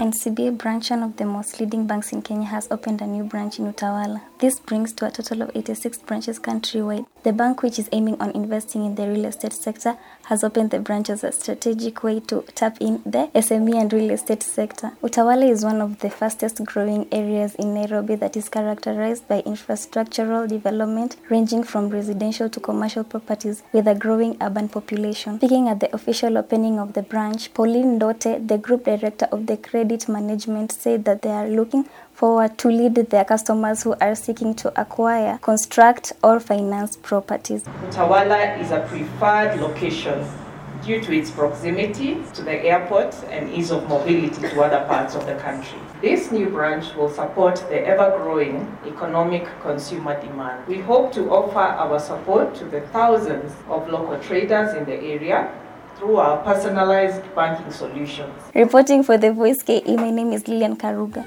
NCBA branch, one of the most leading banks in Kenya, has opened a new branch in Utawala. This brings to a total of 86 branches countrywide. The bank, which is aiming on investing in the real estate sector, has opened the branch as a strategic way to tap in the SME and real estate sector. Utawala is one of the fastest growing areas in Nairobi that is characterized by infrastructural development ranging from residential to commercial properties with a growing urban population. Speaking at the official opening of the branch, Pauline Ndote, the group director of the credit management, said that they are looking forward to lead their customers who are seeking to acquire, construct, or finance properties. Utawala is a preferred location due to its proximity to the airport and ease of mobility to other parts of the country. This new branch will support the ever growing economic consumer demand. We hope to offer our support to the thousands of local traders in the area through our personalized banking solutions. Reporting for The Voice KE, my name is Lilian Karuga.